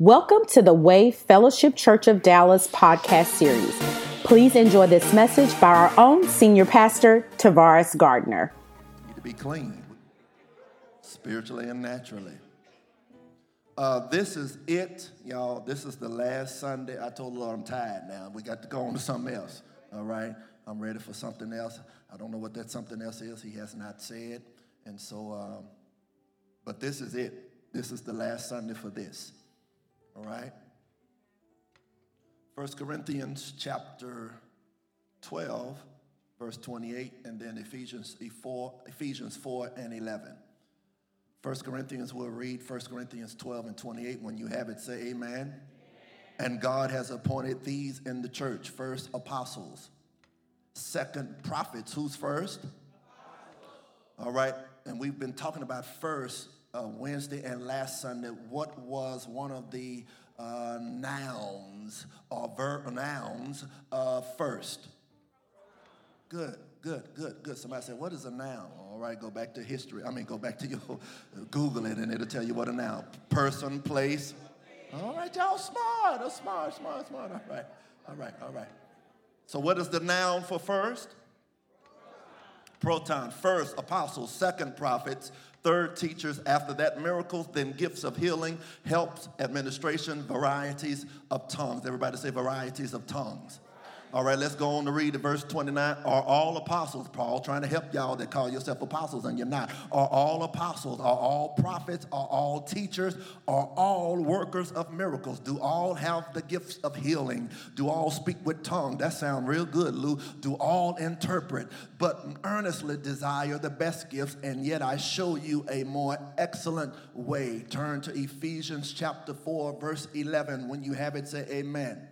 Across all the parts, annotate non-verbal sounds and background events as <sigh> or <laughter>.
Welcome to the Way Fellowship Church of Dallas podcast series. Please enjoy this message by our own senior pastor, Tavares Gardner. You need to be clean, spiritually and naturally. Uh, this is it, y'all. This is the last Sunday. I told the Lord I'm tired now. We got to go on to something else. All right, I'm ready for something else. I don't know what that something else is. He has not said, and so, um, but this is it. This is the last Sunday for this. All right. First Corinthians chapter 12, verse 28, and then Ephesians 4, Ephesians 4 and 11. First Corinthians, we'll read First Corinthians 12 and 28. When you have it, say amen. amen. And God has appointed these in the church first apostles, second prophets. Who's first? All right. And we've been talking about first uh, Wednesday and last Sunday. What was one of the uh, nouns or verb nouns uh, first? Good, good, good, good. Somebody said, What is a noun? All right, go back to history. I mean, go back to your <laughs> Google it and it'll tell you what a noun. Person, place. All right, y'all smart. Smart, smart, smart. All right, all right, all right. So, what is the noun for first? Proton. First, apostles. Second, prophets. Third, teachers. After that, miracles. Then, gifts of healing, helps, administration, varieties of tongues. Everybody say varieties of tongues. All right, let's go on to read the verse 29. Are all apostles, Paul, trying to help y'all that call yourself apostles and you're not? Are all apostles, are all prophets, are all teachers, are all workers of miracles? Do all have the gifts of healing? Do all speak with tongue? That sounds real good, Lou. Do all interpret? But earnestly desire the best gifts, and yet I show you a more excellent way. Turn to Ephesians chapter 4, verse 11. When you have it, say amen.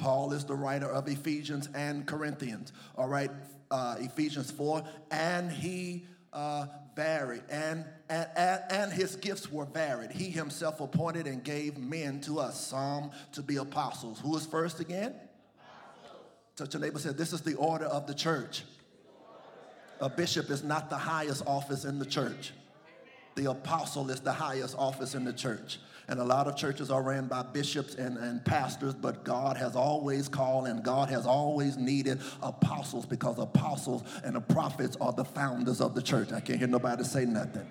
Paul is the writer of Ephesians and Corinthians. All right, uh, Ephesians 4. And he uh, varied, and, and, and his gifts were varied. He himself appointed and gave men to us, some to be apostles. Who is first again? Apostles. Touch your neighbor said, This is the order of the church. A bishop is not the highest office in the church. The apostle is the highest office in the church. And a lot of churches are ran by bishops and, and pastors, but God has always called and God has always needed apostles because apostles and the prophets are the founders of the church. I can't hear nobody say nothing.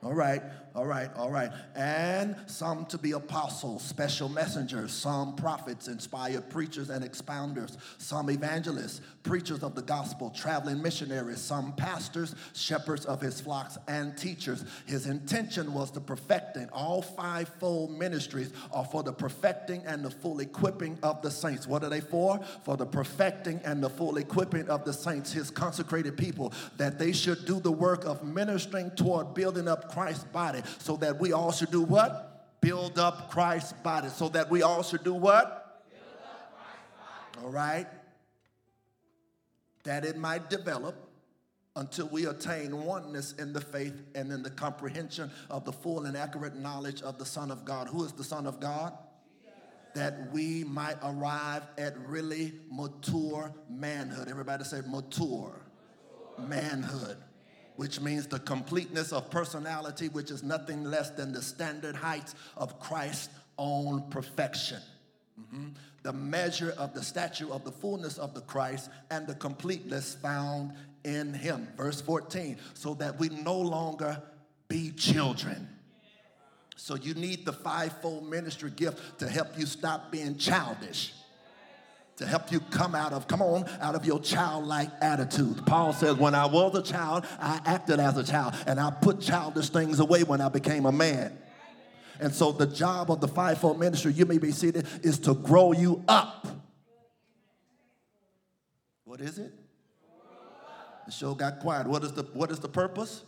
All right, all right, all right. And some to be apostles, special messengers, some prophets, inspired preachers and expounders, some evangelists, preachers of the gospel, traveling missionaries, some pastors, shepherds of his flocks, and teachers. His intention was the perfecting. All fivefold ministries are for the perfecting and the full equipping of the saints. What are they for? For the perfecting and the full equipping of the saints, his consecrated people, that they should do the work of ministering toward building up Christ's body so that we all should do what? Build up Christ's body. So that we all should do what? All right. That it might develop until we attain oneness in the faith and in the comprehension of the full and accurate knowledge of the Son of God. Who is the Son of God? That we might arrive at really mature manhood. Everybody say mature, mature. manhood which means the completeness of personality, which is nothing less than the standard heights of Christ's own perfection. Mm-hmm. The measure of the stature of the fullness of the Christ and the completeness found in him. Verse 14, so that we no longer be children. So you need the fivefold ministry gift to help you stop being childish to help you come out of, come on, out of your childlike attitude. Paul says, When I was a child, I acted as a child, and I put childish things away when I became a man. And so, the job of the fivefold ministry, you may be seated, is to grow you up. What is it? The show got quiet. What is the, what is the purpose?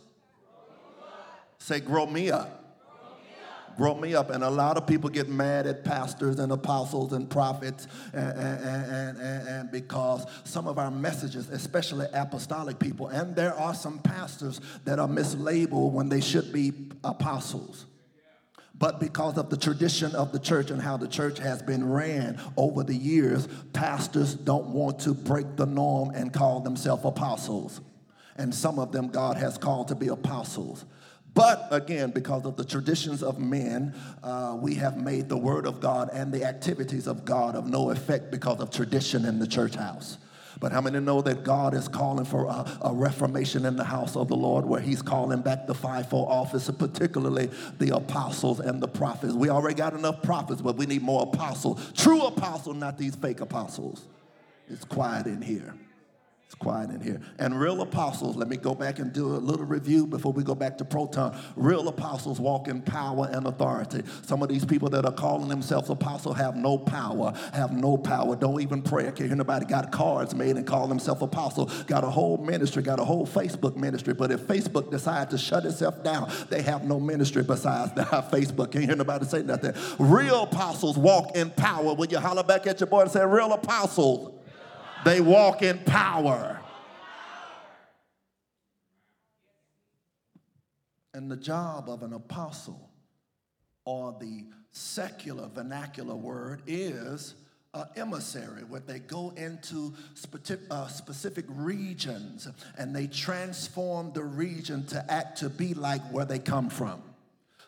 Say, grow me up grow me up. And a lot of people get mad at pastors and apostles and prophets and, and, and, and, because some of our messages, especially apostolic people, and there are some pastors that are mislabeled when they should be apostles. But because of the tradition of the church and how the church has been ran over the years, pastors don't want to break the norm and call themselves apostles. And some of them God has called to be apostles But again, because of the traditions of men, uh, we have made the word of God and the activities of God of no effect because of tradition in the church house. But how many know that God is calling for a, a, reformation in the house of the Lord where He's calling back the fivefold office, particularly the apostles and the prophets? We already got enough prophets, but we need more apostles. True apostles, not these fake apostles. It's quiet in here. It's quiet in here. And real apostles, let me go back and do a little review before we go back to Proton. Real apostles walk in power and authority. Some of these people that are calling themselves apostles have no power, have no power, don't even pray. I can't hear nobody got cards made and call themselves apostle, got a whole ministry, got a whole Facebook ministry. But if Facebook decides to shut itself down, they have no ministry besides that <laughs> Facebook. Can't hear nobody say nothing. Real apostles walk in power. Will you holler back at your boy and say, real apostles? They walk in power. And the job of an apostle, or the secular vernacular word, is an emissary, where they go into specific, uh, specific regions and they transform the region to act to be like where they come from.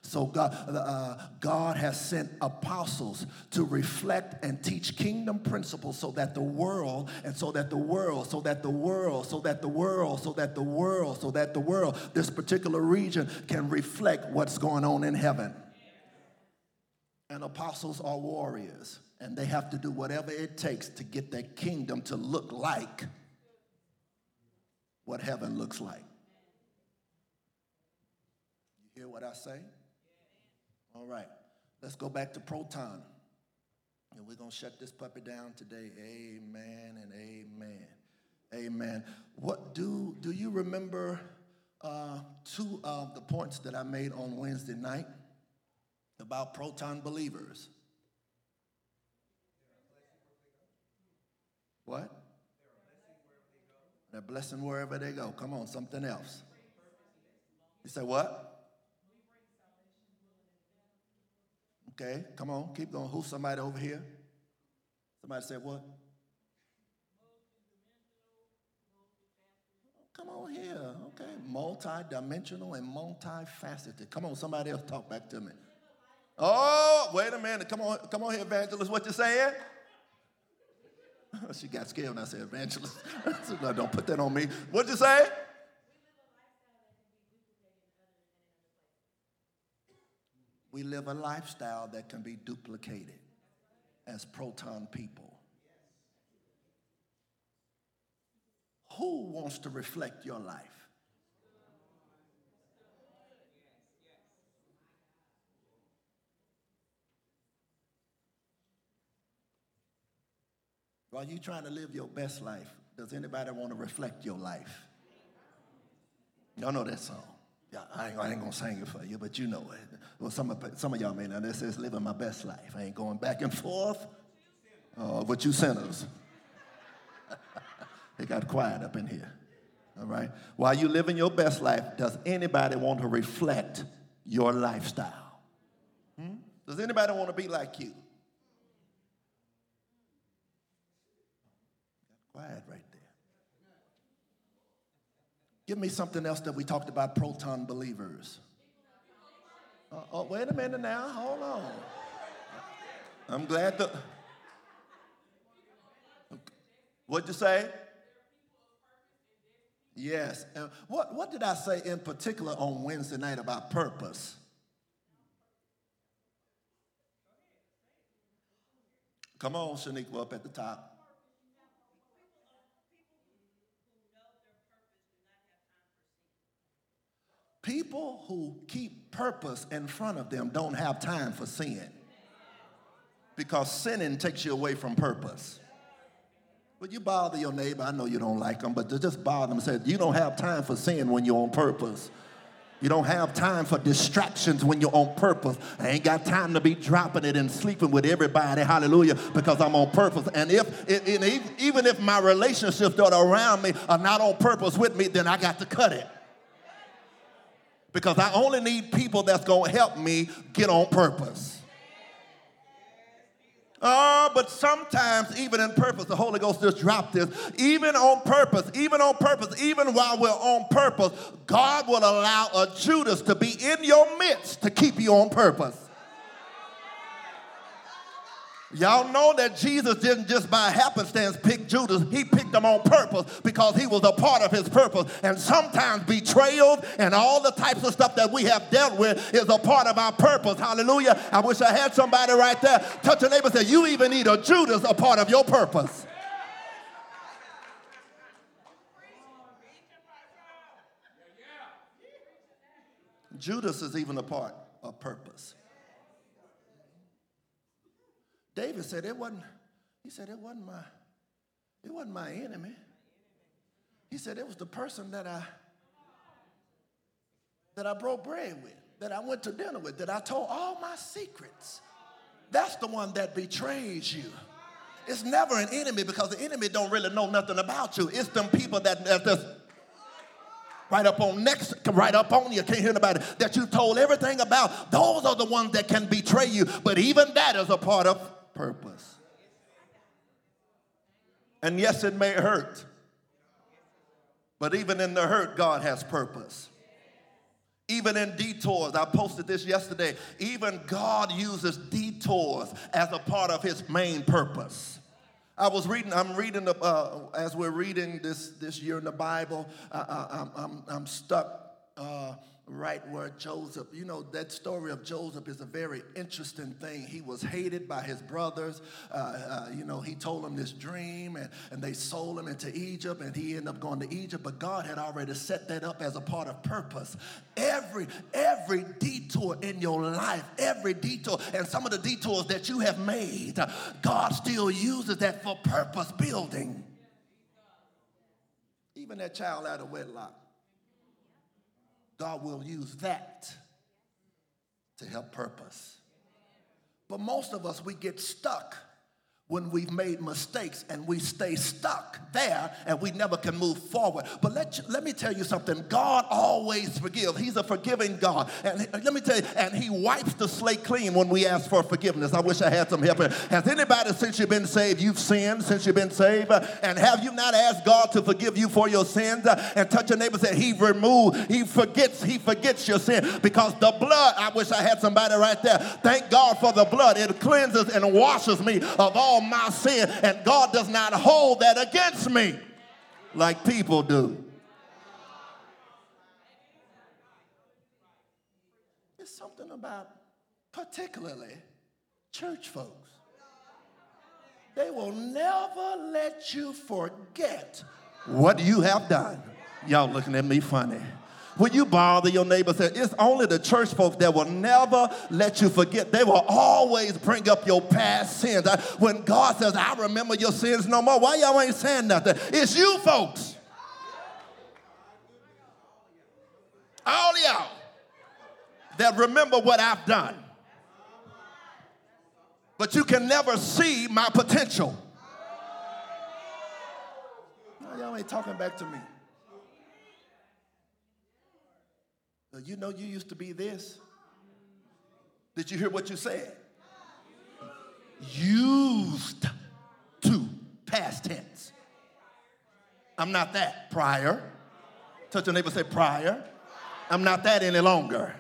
So God, uh, God has sent apostles to reflect and teach kingdom principles so that the world, and so that the world, so that the world, so that the world, so that the world, so that the world, this particular region can reflect what's going on in heaven. And apostles are warriors, and they have to do whatever it takes to get their kingdom to look like what heaven looks like. You hear what I say? All right, let's go back to Proton. And we're going to shut this puppy down today. Amen and amen. Amen. What do, do you remember uh, two of the points that I made on Wednesday night about Proton believers? What? They're blessing wherever they go. Come on, something else. You say what? Okay, come on, keep going. Who's somebody over here? Somebody said what? Come on here, okay. Multi-dimensional and multifaceted. Come on, somebody else talk back to me. Oh, wait a minute. Come on, come on here, evangelist. What you saying? <laughs> she got scared when I said evangelist. <laughs> don't put that on me. What'd you say? Live a lifestyle that can be duplicated as proton people. Who wants to reflect your life? While you're trying to live your best life, does anybody want to reflect your life? Y'all know that song. Yeah, I ain't, I ain't, gonna sing it for you, but you know it. Well, some of, some of y'all may know this says living my best life. I ain't going back and forth uh, with you sinners. <laughs> it got quiet up in here. All right? While you're living your best life, does anybody want to reflect your lifestyle? Hmm? Does anybody want to be like you? Quiet right Give me something else that we talked about proton believers. Uh, oh, wait a minute now. Hold on. I'm glad the. What'd you say? Yes. And what, what did I say in particular on Wednesday night about purpose? Come on, Shaniqua, up at the top. People who keep purpose in front of them don't have time for sin because sinning takes you away from purpose. But you bother your neighbor, I know you don't like them, but just bother them and say, You don't have time for sin when you're on purpose. You don't have time for distractions when you're on purpose. I ain't got time to be dropping it and sleeping with everybody, hallelujah, because I'm on purpose. And if, even if my relationships that are around me are not on purpose with me, then I got to cut it because I only need people that's going to help me get on purpose. Oh, but sometimes, even in purpose, the Holy Ghost just dropped this. Even on purpose, even on purpose, even while we're on purpose, God will allow a Judas to be in your midst to keep you on purpose. Y'all know that Jesus didn't just by happenstance pick Judas. He picked him on purpose because he was a part of his purpose. And sometimes betrayal and all the types of stuff that we have dealt with is a part of our purpose. Hallelujah. I wish I had somebody right there. Touch a neighbor say, You even need a Judas a part of your purpose. Judas is even a part of purpose. David said it wasn't, he said it wasn't my, it wasn't my enemy. He said it was the person that I that I broke bread with, that I went to dinner with, that I told all my secrets. That's the one that betrays you. It's never an enemy because the enemy don't really know nothing about you. It's them people that, that just right up on next, right up on you, can't hear it, that you told everything about. Those are the ones that can betray you. But even that is a part of purpose. And yes, it may hurt, but even in the hurt, God has purpose. Even in detours, I posted this yesterday, even God uses detours as a part of his main purpose. I was reading, I'm reading, the, uh, as we're reading this, this year in the Bible, I, am I'm stuck. Uh, right where Joseph, you know, that story of Joseph is a very interesting thing. He was hated by his brothers. Uh, uh, you know, he told them this dream and, and they sold him into Egypt and he ended up going to Egypt, but God had already set that up as a part of purpose. Every, every detour in your life, every detour, and some of the detours that you have made, God still uses that for purpose building. Even that child out of wedlock. God will use that to help purpose. But most of us, we get stuck when we've made mistakes and we stay stuck there and we never can move forward. But let, you, let me tell you something God always forgives. He's a forgiving God. And let me tell you, and He wipes the slate clean when we ask for forgiveness. I wish I had some help. Has anybody, since you've been saved, you've sinned since you've been saved? And have you not asked God to forgive you for your sins? And touch your neighbor and He removed, He forgets, He forgets your sin. Because the blood, I wish I had somebody right there. Thank God for the blood. It cleanses and washes me of all my sin, and God does not hold that against me like people do. It's something about, particularly, church folks. They will never let you forget what you have done. Y'all looking at me funny. When you bother your neighbor, say, it's only the church folks that will never let you forget. They will always bring up your past sins. When God says, I remember your sins no more, why y'all ain't saying nothing? It's you folks. All y'all that remember what I've done. But you can never see my potential. Y'all ain't talking back to me. You know, you used to be this. Did you hear what you said? Used to, past tense. I'm not that prior. Touch your neighbor, say prior. I'm not that any longer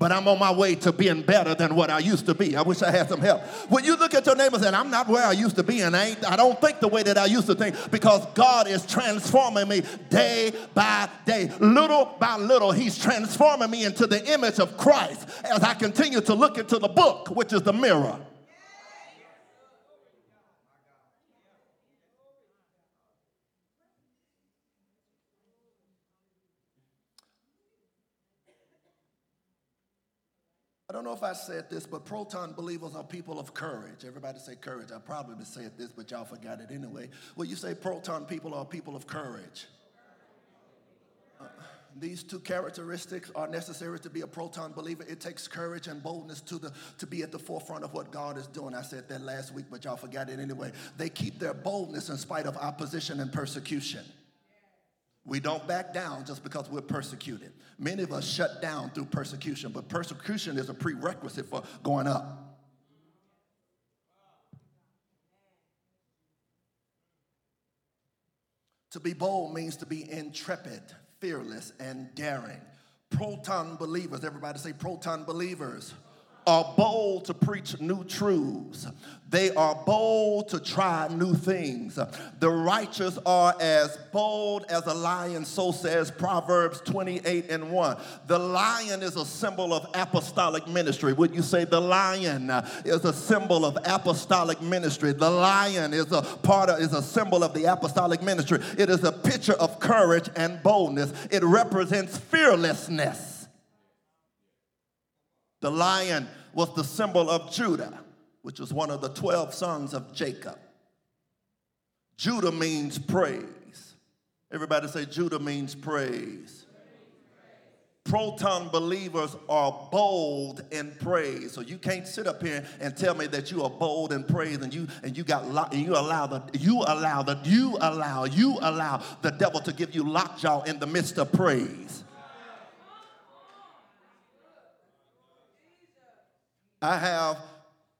but I'm on my way to being better than what I used to be. I wish I had some help. When you look at your neighbor and I'm not where I used to be, and I, ain't, I don't think the way that I used to think because God is transforming me day by day. Little by little, He's transforming me into the image of Christ as I continue to look into the book, which is the mirror. Don't know if I said this, but proton believers are people of courage. Everybody say courage. I probably said this, but y'all forgot it anyway. Well, you say proton people are people of courage. Uh, these two characteristics are necessary to be a proton believer. It takes courage and boldness to, the, to be at the forefront of what God is doing. I said that last week, but y'all forgot it anyway. They keep their boldness in spite of opposition and persecution. We don't back down just because we're persecuted. Many of us shut down through persecution, but persecution is a prerequisite for going up. To be bold means to be intrepid, fearless, and daring. Proton believers, everybody say proton believers are bold to preach new truths. They are bold to try new things. The righteous are as bold as a lion, so says Proverbs 28 and 1. The lion is a symbol of apostolic ministry. Would you say the lion is a symbol of apostolic ministry? The lion is a part of, is a symbol of the apostolic ministry. It is a picture of courage and boldness. It represents fearlessness. The lion was the symbol of Judah, which was one of the 12 sons of Jacob. Judah means praise. Everybody say, Judah means praise. Proton believers are bold in praise. So you can't sit up here and tell me that you are bold in praise and you and you got lock, and you allow the you allow the you allow you allow the devil to give you lockjaw in the midst of praise. I have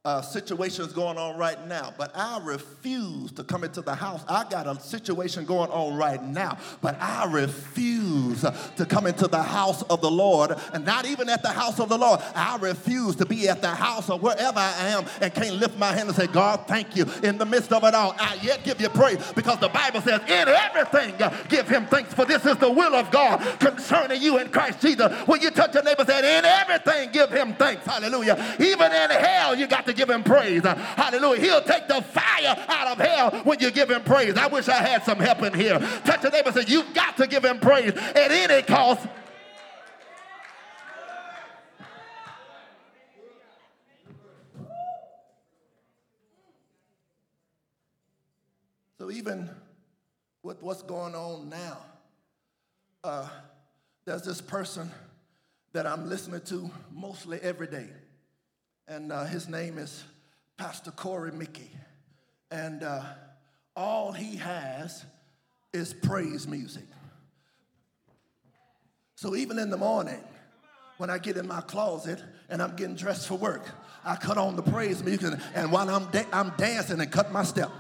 uh, situations going on right now, but I refuse to come into the house. I got a situation going on right now, but I refuse to come into the house of the Lord, and not even at the house of the Lord. I refuse to be at the house or wherever I am and can't lift my hand and say, God, thank you. In the midst of it all, I yet give you praise because the Bible says, in everything, give him thanks, for this is the will of God concerning you in Christ Jesus. When you touch your neighbor, say, in everything, give him thanks. Hallelujah. Even in hell, you got to give him praise. Hallelujah. He'll take the fire out of hell when you give him praise. I wish I had some help in here. Touch your neighbor and say, You've got to give him praise at any cost. So even with what's going on now, uh, there's this person that I'm listening to mostly every day and uh, his name is Pastor Corey Mickey. And uh, all he has is praise music. So even in the morning, when I get in my closet and I'm getting dressed for work, I cut on the praise music, and while I'm, da- I'm dancing and cut my step.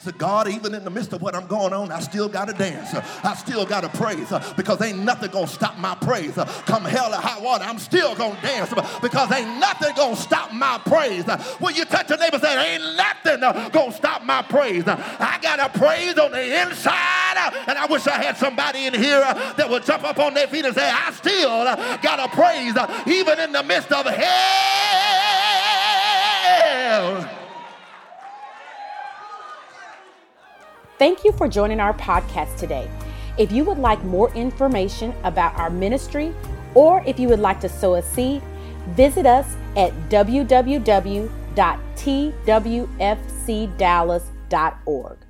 So God, even in the midst of what I'm going on, I still got to dance. I still got to praise because ain't nothing going to stop my praise. Come hell or high water, I'm still going to dance because ain't nothing going to stop my praise. When you touch your neighbor, say, ain't nothing going to stop my praise. I got a praise on the inside, and I wish I had somebody in here that would jump up on their feet and say, I still got a praise even in the midst of hell. Thank you for joining our podcast today. If you would like more information about our ministry, or if you would like to sow a seed, visit us at www.twfcdallas.org.